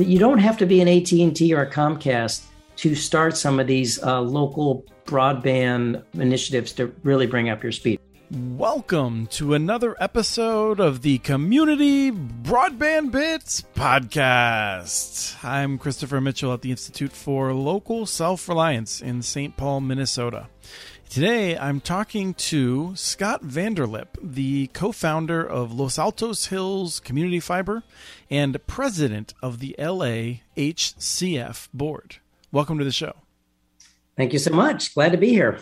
that you don't have to be an AT&T or a Comcast to start some of these uh, local broadband initiatives to really bring up your speed. Welcome to another episode of the Community Broadband Bits podcast. I'm Christopher Mitchell at the Institute for Local Self Reliance in St. Paul, Minnesota. Today, I'm talking to Scott Vanderlip, the co founder of Los Altos Hills Community Fiber and president of the LA HCF board. Welcome to the show. Thank you so much. Glad to be here.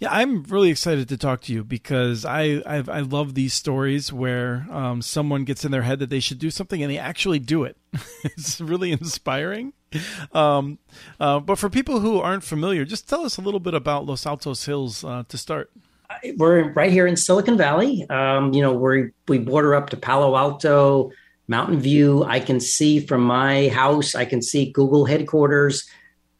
Yeah, I'm really excited to talk to you because I I've, i love these stories where um, someone gets in their head that they should do something and they actually do it. it's really inspiring. Um, uh, but for people who aren't familiar, just tell us a little bit about Los Altos Hills uh, to start. We're right here in Silicon Valley. Um, you know, we we border up to Palo Alto, Mountain View. I can see from my house. I can see Google headquarters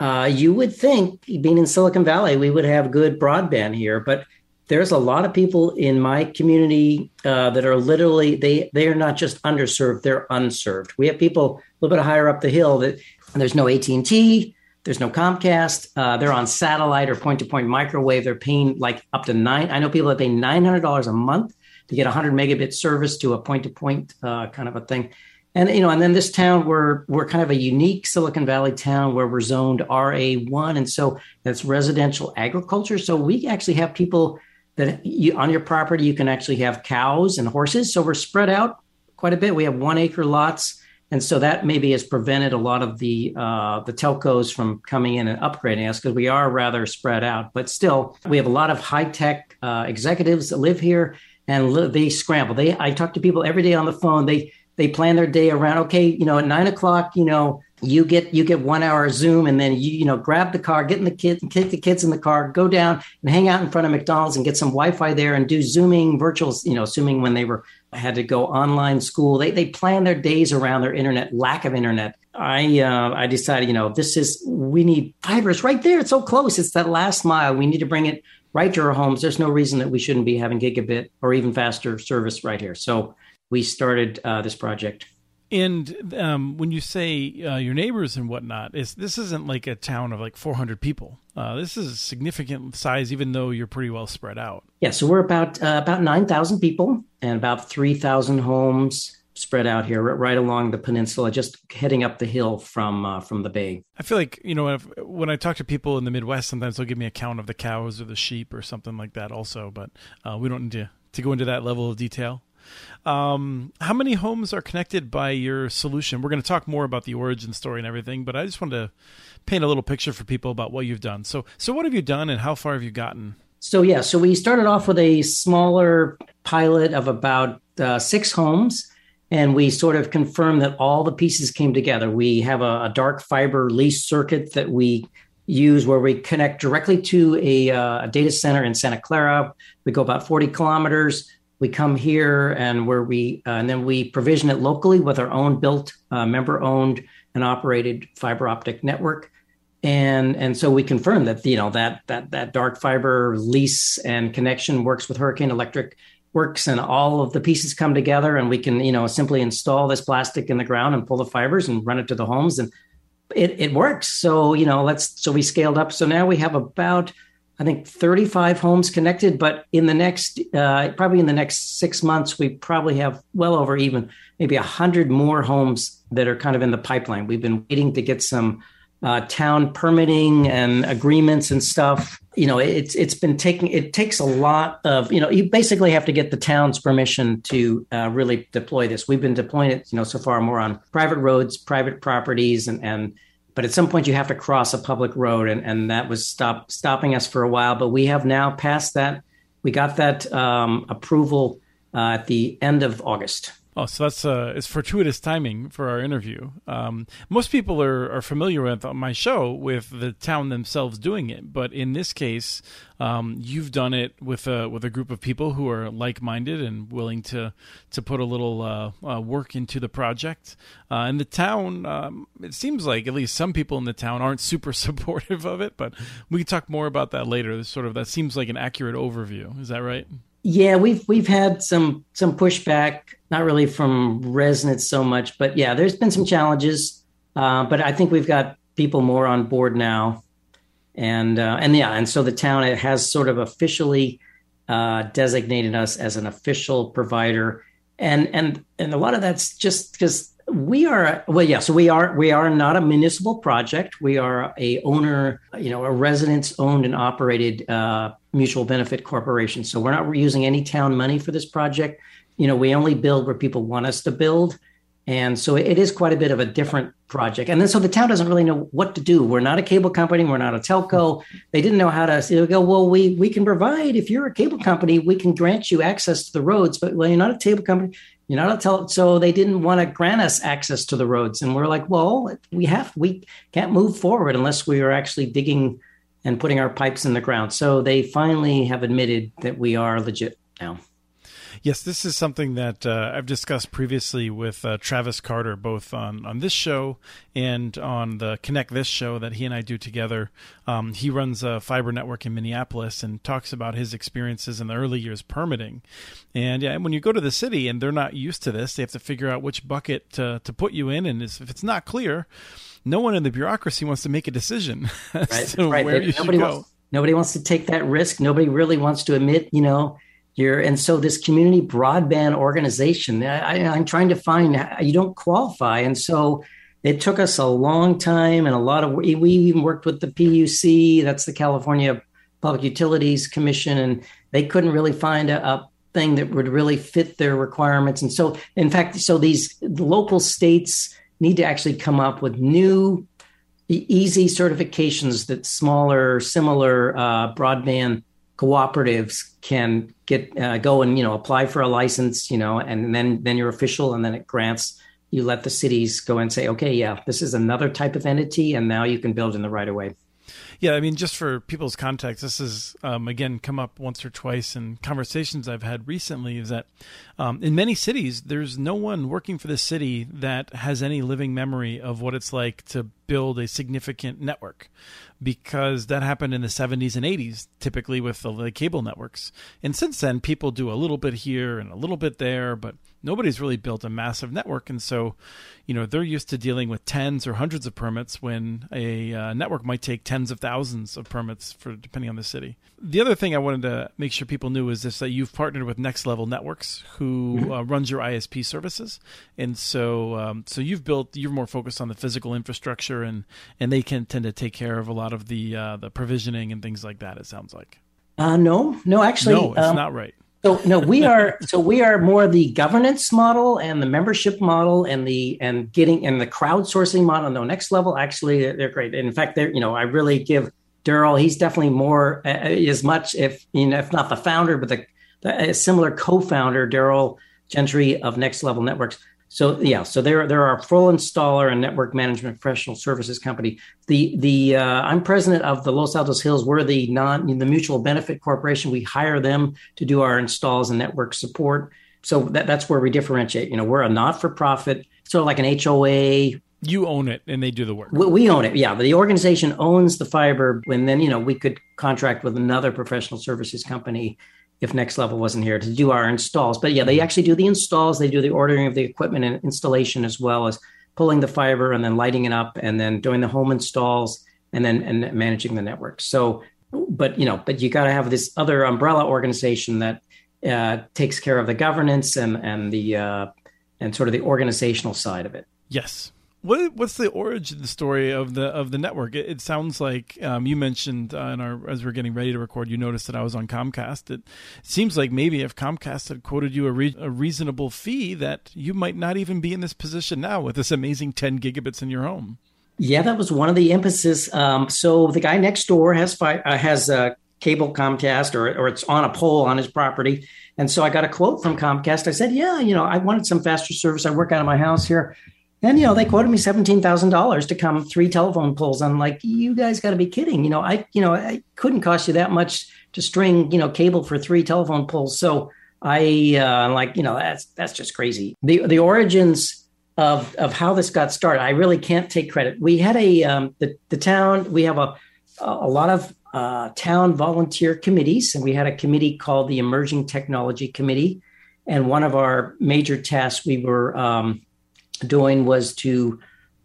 uh, you would think, being in Silicon Valley, we would have good broadband here, but there's a lot of people in my community uh, that are literally they they are not just underserved; they're unserved. We have people a little bit higher up the hill that there's no AT and T, there's no Comcast. Uh, they're on satellite or point to point microwave. They're paying like up to nine. I know people that pay nine hundred dollars a month to get a hundred megabit service to a point to point kind of a thing and you know, and then this town we're we're kind of a unique Silicon Valley town where we're zoned RA one, and so that's residential agriculture. So we actually have people that you, on your property you can actually have cows and horses. So we're spread out quite a bit. We have one acre lots, and so that maybe has prevented a lot of the uh, the telcos from coming in and upgrading us because we are rather spread out. But still, we have a lot of high tech uh, executives that live here, and li- they scramble. They I talk to people every day on the phone. They they plan their day around okay you know at nine o'clock you know you get you get one hour zoom and then you you know grab the car get in the kids and kick the kids in the car go down and hang out in front of mcdonald's and get some wi-fi there and do zooming virtuals you know assuming when they were had to go online school. They, they plan their days around their internet lack of internet. I uh, i decided you know this is we need fibers right there. It's so close. It's that last mile. We need to bring it right to our homes. There's no reason that we shouldn't be having gigabit or even faster service right here. So we started uh, this project. And um, when you say uh, your neighbors and whatnot, is this isn't like a town of like 400 people. Uh, this is a significant size, even though you're pretty well spread out. Yeah, so we're about uh, about 9,000 people and about 3,000 homes spread out here, right along the peninsula, just heading up the hill from uh, from the bay. I feel like you know when I talk to people in the Midwest, sometimes they'll give me a count of the cows or the sheep or something like that, also. But uh, we don't need to to go into that level of detail. Um, how many homes are connected by your solution? We're going to talk more about the origin story and everything, but I just wanted to paint a little picture for people about what you've done. So, so what have you done, and how far have you gotten? So yeah, so we started off with a smaller pilot of about uh, six homes, and we sort of confirmed that all the pieces came together. We have a, a dark fiber lease circuit that we use where we connect directly to a, uh, a, data center in Santa Clara. We go about 40 kilometers we come here and where we uh, and then we provision it locally with our own built uh, member owned and operated fiber optic network. And and so we confirm that you know that that that dark fiber lease and connection works with hurricane electric works and all of the pieces come together and we can you know simply install this plastic in the ground and pull the fibers and run it to the homes and it, it works. So you know let's so we scaled up. So now we have about I think 35 homes connected, but in the next, uh, probably in the next six months, we probably have well over even maybe 100 more homes that are kind of in the pipeline. We've been waiting to get some uh, town permitting and agreements and stuff. You know, it's it's been taking it takes a lot of you know you basically have to get the town's permission to uh, really deploy this. We've been deploying it you know so far more on private roads, private properties, and and but at some point you have to cross a public road and, and that was stop stopping us for a while. But we have now passed that we got that um, approval uh, at the end of august Oh, so that's uh, it's fortuitous timing for our interview. Um, most people are, are familiar with my show with the town themselves doing it, but in this case, um, you've done it with a with a group of people who are like minded and willing to to put a little uh, uh, work into the project. Uh, and the town, um, it seems like at least some people in the town aren't super supportive of it, but we can talk more about that later. This Sort of that seems like an accurate overview. Is that right? Yeah, we've we've had some some pushback, not really from residents so much, but yeah, there's been some challenges. Uh, but I think we've got people more on board now, and uh, and yeah, and so the town it has sort of officially uh, designated us as an official provider, and and and a lot of that's just because we are well yeah so we are we are not a municipal project. We are a owner you know a residents owned and operated uh, mutual benefit corporation. So we're not using any town money for this project you know we only build where people want us to build. And so it is quite a bit of a different project. And then so the town doesn't really know what to do. We're not a cable company. We're not a telco. They didn't know how to they go well we we can provide. If you're a cable company we can grant you access to the roads. But well you're not a cable company. You know, tell so they didn't want to grant us access to the roads, and we're like, well, we have we can't move forward unless we are actually digging and putting our pipes in the ground. So they finally have admitted that we are legit now. Yes, this is something that uh, I've discussed previously with uh, Travis Carter, both on, on this show and on the Connect This show that he and I do together. Um, he runs a fiber network in Minneapolis and talks about his experiences in the early years permitting. And yeah, when you go to the city and they're not used to this, they have to figure out which bucket to, to put you in. And if it's not clear, no one in the bureaucracy wants to make a decision right, right. where you should go. Wants, nobody wants to take that risk. Nobody really wants to admit, you know, you're, and so this community broadband organization, I, I'm trying to find you don't qualify, and so it took us a long time and a lot of we even worked with the PUC, that's the California Public Utilities Commission, and they couldn't really find a, a thing that would really fit their requirements. And so, in fact, so these local states need to actually come up with new easy certifications that smaller, similar uh, broadband cooperatives can get uh, go and you know apply for a license you know and then then you're official and then it grants you let the cities go and say okay yeah this is another type of entity and now you can build in the right of way yeah, I mean, just for people's context, this has um, again come up once or twice in conversations I've had recently. Is that um, in many cities, there's no one working for the city that has any living memory of what it's like to build a significant network because that happened in the 70s and 80s, typically with the, the, cable networks. And since then, people do a little bit here and a little bit there, but nobody's really built a massive network. And so, you know, they're used to dealing with tens or hundreds of permits when a uh, network might take tens of thousands of permits for depending on the city. The other thing I wanted to make sure people knew is this that you've partnered with Next Level Networks, who mm-hmm. uh, runs your ISP services. And so, um, so you've built, you're more focused on the physical infrastructure and, and they can tend to take care of a lot of the, uh, the provisioning and things like that, it sounds like. Uh, no, no, actually, no, it's um, not right. So no, we are so we are more the governance model and the membership model and the and getting and the crowdsourcing model. No, next level actually they're great. In fact, they're you know I really give Daryl. He's definitely more uh, as much if you know if not the founder, but the, the similar co-founder Daryl Gentry of Next Level Networks. So yeah, so they're they're our full installer and network management professional services company. The the uh, I'm president of the Los Altos Hills. We're the non the mutual benefit corporation. We hire them to do our installs and network support. So that, that's where we differentiate. You know, we're a not for profit, sort of like an HOA. You own it, and they do the work. We, we own it, yeah. The organization owns the fiber, and then you know we could contract with another professional services company if Next Level wasn't here to do our installs. But yeah, they mm-hmm. actually do the installs. They do the ordering of the equipment and installation as well as pulling the fiber and then lighting it up and then doing the home installs and then and managing the network. So, but you know, but you got to have this other umbrella organization that uh, takes care of the governance and and the uh, and sort of the organizational side of it. Yes. What what's the origin story of the of the network? It, it sounds like um, you mentioned uh, in our as we are getting ready to record, you noticed that I was on Comcast. It seems like maybe if Comcast had quoted you a, re- a reasonable fee, that you might not even be in this position now with this amazing ten gigabits in your home. Yeah, that was one of the emphasis. Um, so the guy next door has fi- uh, has a cable Comcast, or or it's on a pole on his property. And so I got a quote from Comcast. I said, "Yeah, you know, I wanted some faster service. I work out of my house here." And you know, they quoted me seventeen thousand dollars to come three telephone poles. I'm like, you guys got to be kidding! You know, I you know, I couldn't cost you that much to string you know cable for three telephone poles. So I uh, like, you know, that's that's just crazy. The the origins of of how this got started, I really can't take credit. We had a um, the the town. We have a a lot of uh, town volunteer committees, and we had a committee called the Emerging Technology Committee. And one of our major tasks we were um, doing was to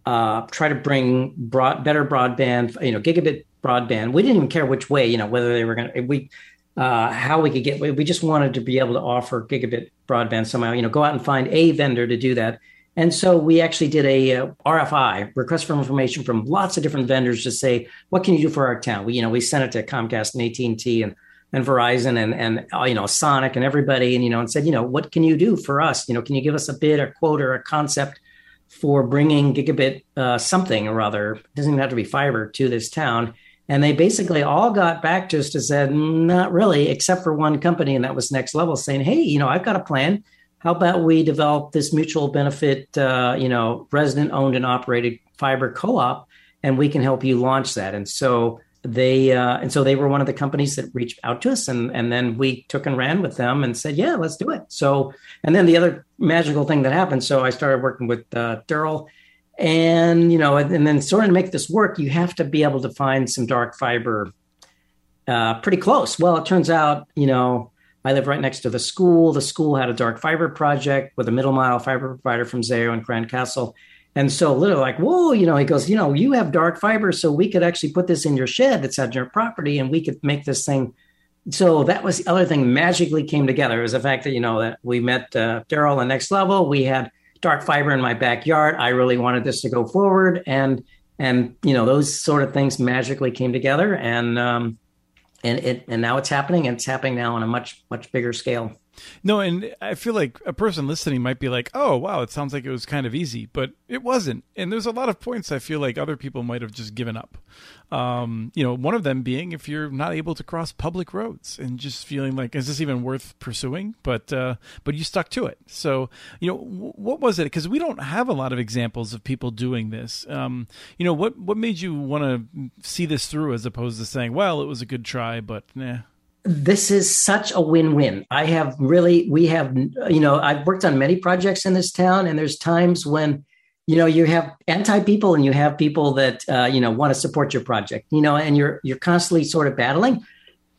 uh, try to bring broad, better broadband, you know, gigabit broadband. We didn't even care which way, you know, whether they were going to, we, uh, how we could get, we just wanted to be able to offer gigabit broadband somehow, you know, go out and find a vendor to do that. And so we actually did a uh, RFI, request for information from lots of different vendors to say, what can you do for our town? We, you know, we sent it to Comcast and AT&T and, and Verizon and, and, uh, you know, Sonic and everybody, and, you know, and said, you know, what can you do for us? You know, can you give us a bid a quote or a concept for bringing gigabit uh, something or other, it doesn't even have to be fiber to this town. And they basically all got back to us to said, not really, except for one company, and that was Next Level, saying, hey, you know, I've got a plan. How about we develop this mutual benefit, uh, you know, resident owned and operated fiber co-op, and we can help you launch that. And so they uh, and so they were one of the companies that reached out to us and and then we took and ran with them and said yeah let's do it. So and then the other magical thing that happened so i started working with uh, daryl and you know and, and, then sort of to make this work you have to be able to find some dark fiber uh, pretty close. Well it turns out you know i live right next to the school. The school had a dark fiber project with a middle mile fiber provider from zayo and grand castle and so literally like, whoa, you know, he goes, you know, you have dark fiber, so we could actually put this in your shed that's on your property and we could make this thing. So that was the other thing magically came together was the fact that, you know, that we met uh, Daryl on next level. We had dark fiber in my backyard. I really wanted this to go forward. And, and, you know, those sort of things magically came together and, um, and it, and now it's happening and it's happening now on a much, much bigger scale. No, and I feel like a person listening might be like, "Oh, wow, it sounds like it was kind of easy," but it wasn't. And there's a lot of points I feel like other people might have just given up. Um, you know, one of them being if you're not able to cross public roads and just feeling like, is this even worth pursuing? But uh, but you stuck to it. So you know, w- what was it? Because we don't have a lot of examples of people doing this. Um, you know, what what made you want to see this through as opposed to saying, "Well, it was a good try, but nah." This is such a win-win. I have really, we have, you know, I've worked on many projects in this town, and there's times when, you know, you have anti people and you have people that, uh, you know, want to support your project, you know, and you're you're constantly sort of battling.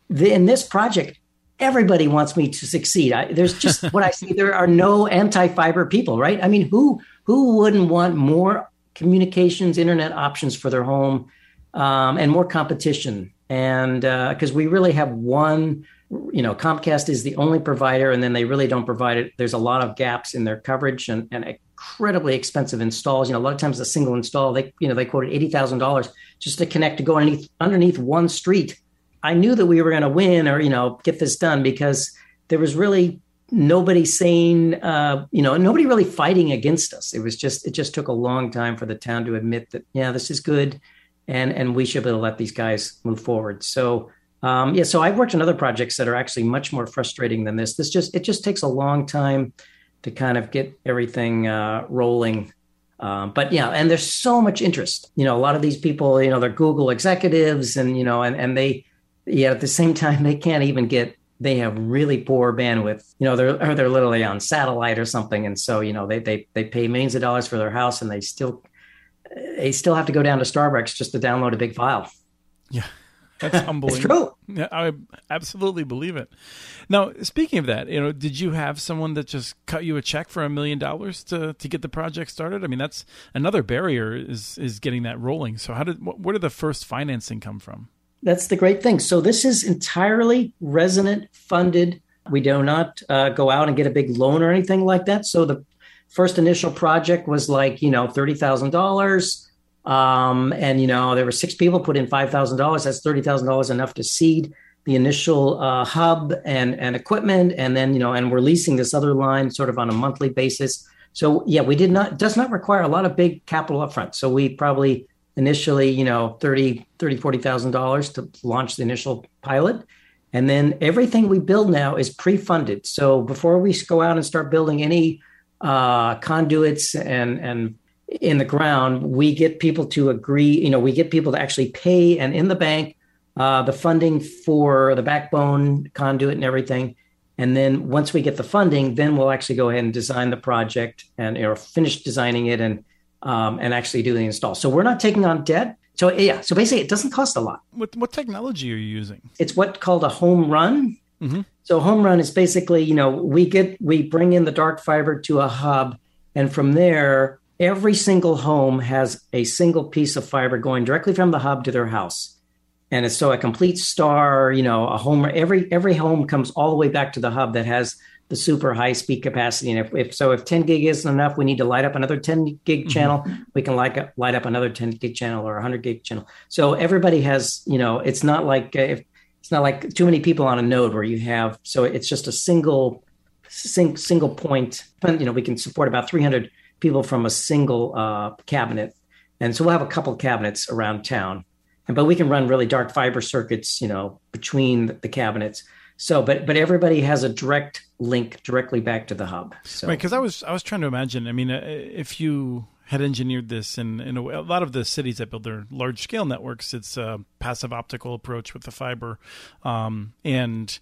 The, in this project, everybody wants me to succeed. I, there's just what I see. There are no anti-fiber people, right? I mean, who who wouldn't want more communications, internet options for their home, um, and more competition? And because uh, we really have one you know comcast is the only provider and then they really don't provide it. There's a lot of gaps in their coverage and, and incredibly expensive installs. You know a lot of times a single install they you know they quoted $80000 just to connect to go underneath underneath one street. I knew that we were going to win or you know get this done because there was really nobody saying uh, you know nobody really fighting against us. It was just it just took a long time for the town to admit that yeah this is good and and we should be able to let these guys move forward. So um, yeah, so I've worked on other projects that are actually much more frustrating than this. This just it just takes a long time to kind of get everything uh, rolling. Um, but yeah, and there's so much interest. You know, a lot of these people, you know, they're Google executives, and you know, and and they, yeah, at the same time, they can't even get. They have really poor bandwidth. You know, they're or they're literally on satellite or something, and so you know, they they they pay millions of dollars for their house, and they still they still have to go down to Starbucks just to download a big file. Yeah. That's humbling. it's true. Yeah, I absolutely believe it. Now, speaking of that, you know, did you have someone that just cut you a check for a million dollars to to get the project started? I mean, that's another barrier is is getting that rolling. So, how did where did the first financing come from? That's the great thing. So, this is entirely resident funded. We do not uh, go out and get a big loan or anything like that. So the first initial project was like you know thirty thousand dollars, um, and you know there were six people put in five thousand dollars. That's thirty thousand dollars enough to seed the initial uh, hub and and equipment, and then you know and we're leasing this other line sort of on a monthly basis. So yeah, we did not does not require a lot of big capital upfront. So we probably initially you know 30 30 40,000 dollars to launch the initial pilot and then everything we build now is pre-funded so before we go out and start building any uh, conduits and and in the ground, we get people to agree. You know, we get people to actually pay, and in the bank, uh, the funding for the backbone conduit and everything. And then once we get the funding, then we'll actually go ahead and design the project and or finish designing it and um, and actually do the install. So we're not taking on debt. So yeah, so basically, it doesn't cost a lot. What what technology are you using? It's what called a home run. Mm-hmm. So home run is basically, you know, we get we bring in the dark fiber to a hub, and from there, every single home has a single piece of fiber going directly from the hub to their house. And it's so a complete star, you know, a home, every, every home comes all the way back to the hub that has the super high speed capacity. And if, if so, if 10 gig isn't enough, we need to light up another 10 gig mm-hmm. channel. Mm-hmm. We can light up, light up another 10 gig channel or 100 gig channel. So everybody has, you know, it's not like uh, if it's not like too many people on a node where you have. So it's just a single, sing, single point. You know, we can support about 300 people from a single uh, cabinet, and so we'll have a couple cabinets around town. And but we can run really dark fiber circuits, you know, between the cabinets. So, but but everybody has a direct link directly back to the hub. So. Right, because I was I was trying to imagine. I mean, uh, if you had engineered this in in a, a, lot of the cities that build their large scale networks, it's a passive optical approach with the fiber, um, and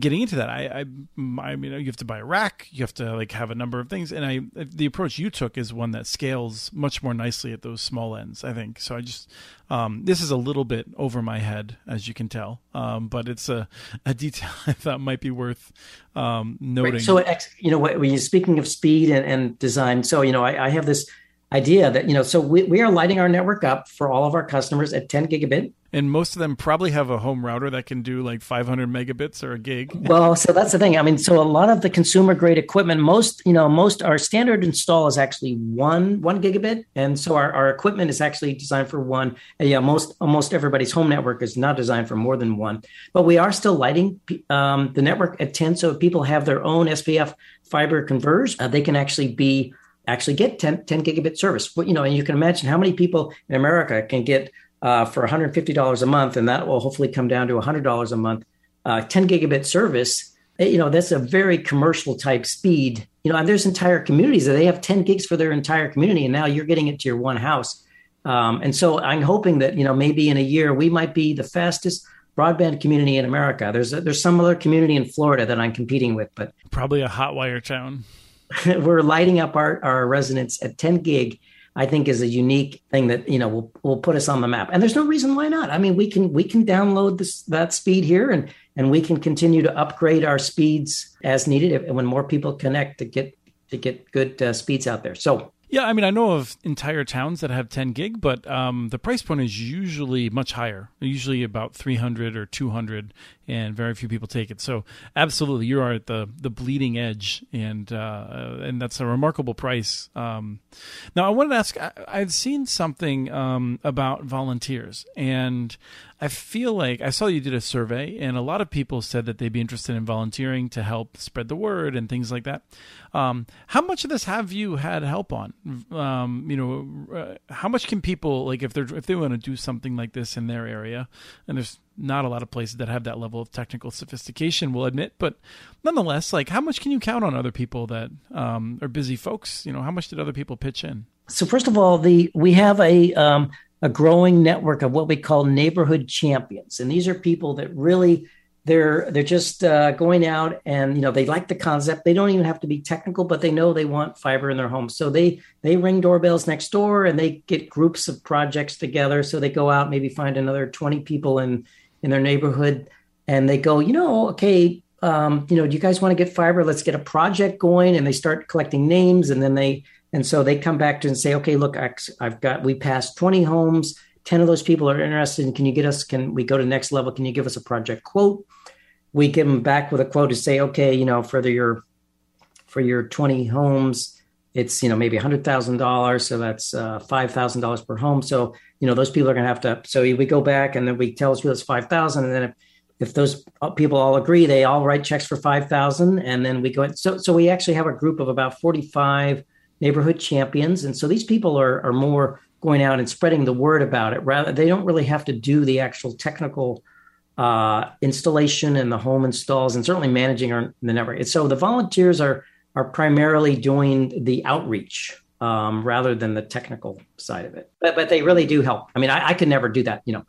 getting into that, I, I, I mean, you have to buy a rack, you have to like have a number of things, and I, the approach you took is one that scales much more nicely at those small ends. I think so. I just, um, this is a little bit over my head, as you can tell, um, but it's a, a detail I thought might be worth um, noting. Right. So, you know, when you're speaking of speed and, and design, so you know, I, I have this idea that you know, so we, we are lighting our network up for all of our customers at 10 gigabit and most of them probably have a home router that can do like 500 megabits or a gig. well, so that's the thing. I mean, so a lot of the consumer grade equipment, most you know, most our standard install is actually one one gigabit, and so our, our equipment is actually designed for one. And yeah, most almost everybody's home network is not designed for more than one, but we are still lighting um, the network at 10, so if people have their own SPF fiber converters, uh, they can actually be actually get 10, 10 gigabit service. But, you know, and you can imagine how many people in America can get uh, for $150 a month, and that will hopefully come down to $100 a month. Uh, 10 gigabit service, eh, you know, that's a very commercial type speed. You know, and there's entire communities that they have 10 gigs for their entire community, and now you're getting it to your one house. Um, and so I'm hoping that you know maybe in a year we might be the fastest broadband community in America. There's a, there's some other community in Florida that I'm competing with, but probably a Hotwire town. we're lighting up our, our residents at 10 gig I think is a unique thing that you know will will put us on the map. And there's no reason why not. I mean, we can we can download this that speed here, and and we can continue to upgrade our speeds as needed if, when more people connect to get to get good uh, speeds out there. So yeah, I mean, I know of entire towns that have 10 gig, but um, the price point is usually much higher, usually about 300 or 200, and very few people take it. So, absolutely, you are at the the bleeding edge, and uh, and that's a remarkable price. Um, now, I wanted to ask, I, have seen something um, about volunteers, and I feel like I saw you did a survey, and a lot of people said that they'd be interested in volunteering to help spread the word and things like that. Um, how much of this have you had help on? Um, you know, uh, how much can people like if they're if they want to do something like this in their area, and there's not a lot of places that have that level of technical sophistication, we'll admit, but nonetheless, like how much can you count on other people that um, are busy folks? You know, how much did other people pitch in? So first of all, the we have a um, a growing network of what we call neighborhood champions, and these are people that really they're they're just uh, going out and you know they like the concept. They don't even have to be technical, but they know they want fiber in their home. So they they ring doorbells next door and they get groups of projects together. So they go out maybe find another twenty people in in their neighborhood and they go, you know, okay, um, you know, do you guys want to get fiber? Let's get a project going. And they start collecting names and then they and so they come back to and say, okay, look, I've got, we passed 20 homes. 10 of those people are interested. And can you get us, can we go to next level? Can you give us a project quote? We give them back with a quote to say, okay, you know, for the, your, for your 20 homes, it's, you know, maybe $100,000. So that's uh, $5,000 per home. So, you know, those people are going to have to, so we go back and then we tell us well, it's 5,000. And then if, if those people all agree, they all write checks for 5,000 and then we go. So, so we actually have a group of about 45 neighborhood champions. And so these people are, are more going out and spreading the word about it. Rather, they don't really have to do the actual technical uh, installation and the home installs, and certainly managing our, the network. And so the volunteers are are primarily doing the outreach um, rather than the technical side of it. But but they really do help. I mean, I, I could never do that. You know,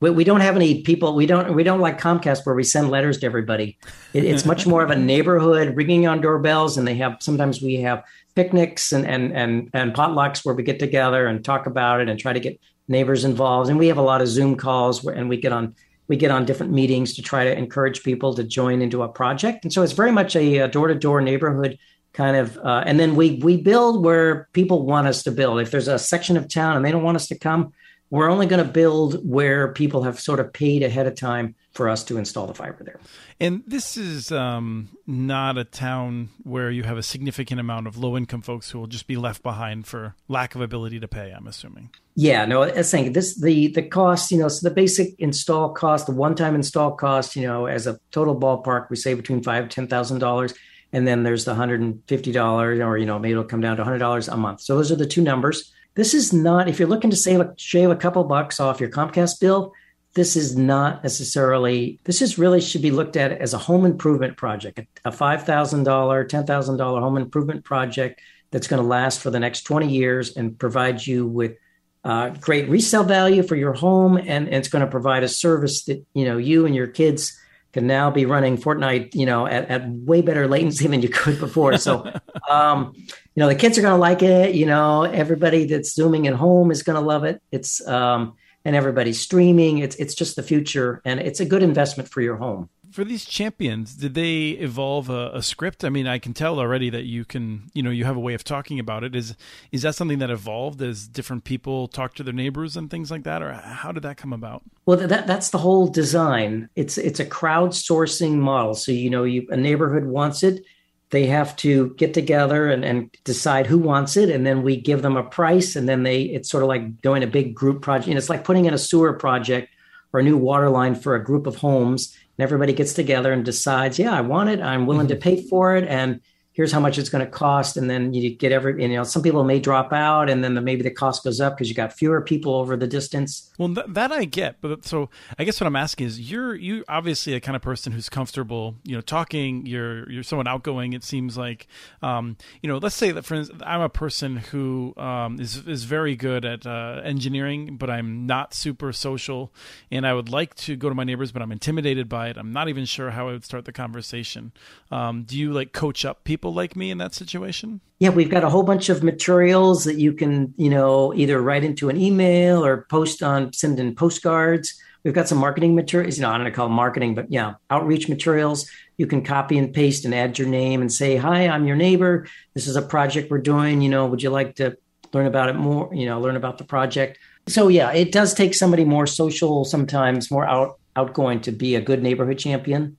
we, we don't have any people. We don't we don't like Comcast where we send letters to everybody. It, it's much more of a neighborhood ringing on doorbells, and they have sometimes we have picnics and and and and potlucks where we get together and talk about it and try to get neighbors involved. And we have a lot of Zoom calls where, and we get on we get on different meetings to try to encourage people to join into a project. And so it's very much a door to door neighborhood kind of uh, and then we we build where people want us to build if there's a section of town and they don't want us to come we're only going to build where people have sort of paid ahead of time for us to install the fiber there. And this is um, not a town where you have a significant amount of low income folks who will just be left behind for lack of ability to pay. I'm assuming. Yeah, no, I was saying this the the cost, you know, so the basic install cost, the one time install cost, you know, as a total ballpark, we say between five ten thousand dollars, and then there's the hundred and fifty dollars, or you know, maybe it'll come down to hundred dollars a month. So those are the two numbers. This is not, if you're looking to save, shave a couple bucks off your Comcast bill, this is not necessarily, this is really should be looked at as a home improvement project, a $5,000, $10,000 home improvement project that's going to last for the next 20 years and provide you with uh, great resale value for your home. And, and it's going to provide a service that, you know, you and your kids can now be running Fortnite, you know, at, at way better latency than you could before. So, um, you know, the kids are going to like it. You know, everybody that's zooming at home is going to love it. It's um, and everybody's streaming. It's it's just the future, and it's a good investment for your home for these champions did they evolve a, a, script i mean i can tell already that you can you know you have a way of talking about it is is that something that evolved as different people talk to their neighbors and things like that or how did that come about well that that's the whole design it's it's a crowdsourcing model so you know you a neighborhood wants it they have to get together and, and decide who wants it and then we give them a price and then they it's sort of like doing a big group project and it's like putting in a sewer project or a new water line for a group of homes and everybody gets together and decides, yeah, I want it. I'm willing mm-hmm. to pay for it. And here's how much it's going to cost and then you get every you know some people may drop out and then the, maybe the cost goes up because you got fewer people over the distance. Well th- that i get but so i guess what i'm asking is you're you obviously a kind of person who's comfortable you know talking you're you're someone outgoing it seems like um, you know let's say that for instance i'm a person who um, is is very good at uh, engineering but i'm not super social and i would like to go to my neighbors but i'm intimidated by it. I'm not even sure how i would start the conversation. Um, do you like coach up people people like me in that situation? Yeah, we've got a whole bunch of materials that you can, you know, either write into an email or post on, send in postcards. We've got some marketing materials, you know, I don't know call marketing, but yeah, outreach materials. You can copy and paste and add your name and say, Hi, I'm your neighbor. This is a project we're doing. You know, would you like to learn about it more? You know, learn about the project. So yeah, it does take somebody more social, sometimes more out outgoing to be a good neighborhood champion.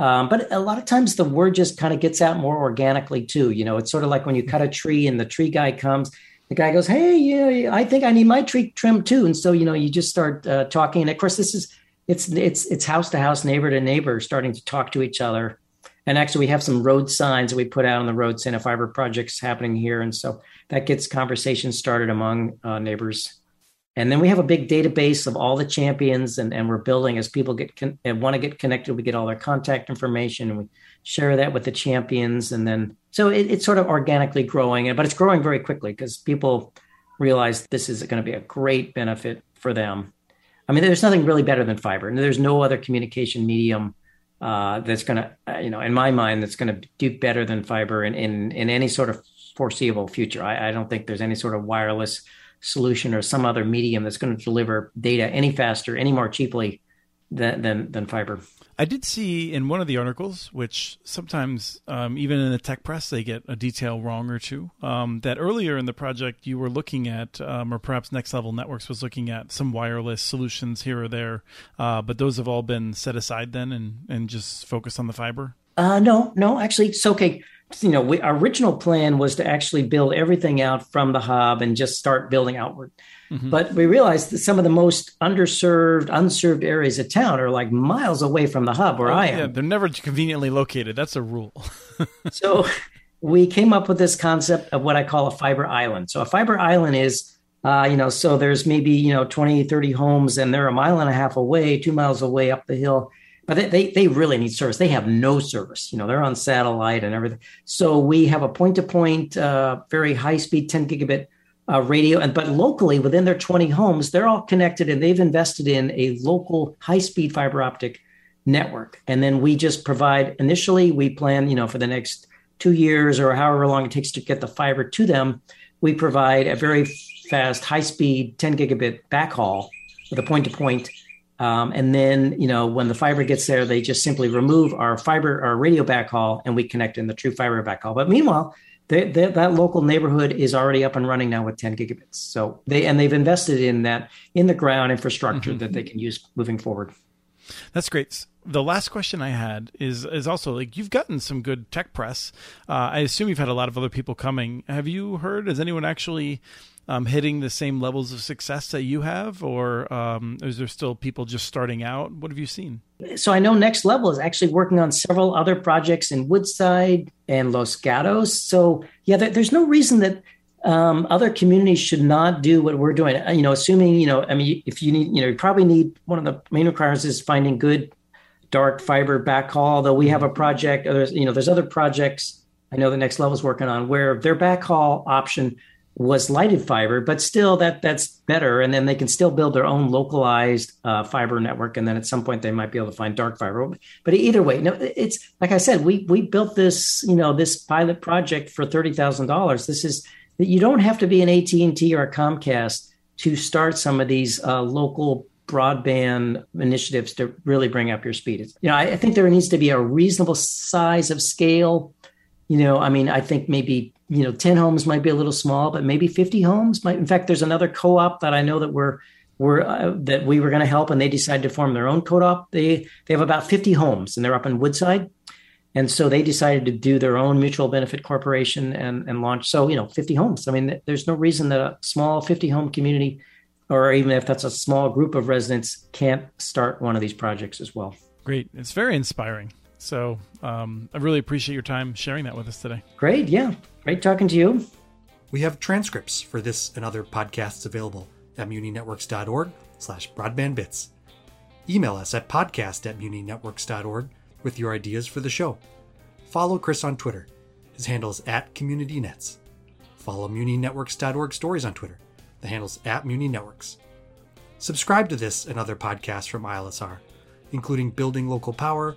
Um, but a lot of times the word just kind of gets out more organically too. You know, it's sort of like when you cut a tree and the tree guy comes, the guy goes, "Hey, yeah, I think I need my tree trimmed too." And so you know, you just start uh, talking. And of course, this is it's it's it's house to house, neighbor to neighbor, starting to talk to each other. And actually, we have some road signs that we put out on the road saying a fiber project's happening here, and so that gets conversations started among uh, neighbors. And then we have a big database of all the champions, and, and we're building as people get con- want to get connected. We get all their contact information, and we share that with the champions. And then so it, it's sort of organically growing, but it's growing very quickly because people realize this is going to be a great benefit for them. I mean, there's nothing really better than fiber, and there's no other communication medium uh, that's going to, uh, you know, in my mind, that's going to do better than fiber in in, in any sort of foreseeable future. I, I don't think there's any sort of wireless solution or some other medium that's going to deliver data any faster, any more cheaply than than, than fiber. I did see in one of the articles, which sometimes um, even in the tech press they get a detail wrong or two, um, that earlier in the project you were looking at, um, or perhaps Next Level Networks was looking at some wireless solutions here or there, uh, but those have all been set aside then and and just focus on the fiber. Uh, no, no, actually, it's okay you know, we, our original plan was to actually build everything out from the hub and just start building outward. Mm-hmm. But we realized that some of the most underserved, unserved areas of town are like miles away from the hub where oh, I am. Yeah, they're never conveniently located. That's a rule. so we came up with this concept of what I call a fiber island. So a fiber island is, uh, you know, so there's maybe, you know, 20, 30 homes and they're a mile and a half away, two miles away up the hill but they, they, they really need service. They have no service. You know, they're on satellite and everything. So we have a point to point, very high speed 10 gigabit uh, radio. And but locally within their 20 homes, they're all connected and they've invested in a local high speed fiber optic network. And then we just provide initially, we plan, you know, for the next two years or however long it takes to get the fiber to them, we provide a very fast, high speed 10 gigabit backhaul with a point to point Um, and then, you know, when the fiber gets there, they just simply remove our fiber, our radio backhaul, and we connect in the true fiber backhaul. But meanwhile, they, they, that local neighborhood is already up and running now with 10 gigabits. So they and they've invested in that in the ground infrastructure mm-hmm. that they can use moving forward. That's great. The last question I had is is also like you've gotten some good tech press. Uh, I assume you've had a lot of other people coming. Have you heard? Has anyone actually um, hitting the same levels of success that you have, or um, is there still people just starting out? What have you seen? So I know Next Level is actually working on several other projects in Woodside and Los Gatos. So yeah, there's no reason that um, other communities should not do what we're doing. Uh, you know, assuming you know, I mean, if you need, you know, you probably need one of the main requirements is finding good dark fiber backhaul. Although we have a project, there's you know, there's other projects I know the Next Level is working on where their backhaul option was lighted fiber, but still that that's better. And then they can still build their own localized uh, fiber network. And then at some point they might be able to find dark fiber. But either way, no, it's like I said, we we built this you know this pilot project for thirty thousand dollars. This is that you don't have to be an AT and T or a Comcast to start some of these uh, local broadband initiatives to really bring up your speed. It's, you know, I, I think there needs to be a reasonable size of scale. You know, I mean, I think maybe you know 10 homes might be a little small but maybe 50 homes might in fact there's another co-op that i know that we're we're uh, that we were going to help and they decided to form their own co-op. They they have about 50 homes and they're up in woodside. And so they decided to do their own mutual benefit corporation and and launch so you know 50 homes. I mean there's no reason that a small 50 home community or even if that's a small group of residents can't start one of these projects as well. Great. It's very inspiring so um, I really appreciate your time sharing that with us today. Great. Yeah. Great talking to you. We have transcripts for this and other podcasts available at muninetworks.org slash broadbandbits. Email us at podcast at muninetworks.org with your ideas for the show. Follow Chris on Twitter. His handle is at CommunityNets. Follow muninetworks.org stories on Twitter. The handle's at muninetworks. Subscribe to this and other podcasts from ILSR, including Building Local Power,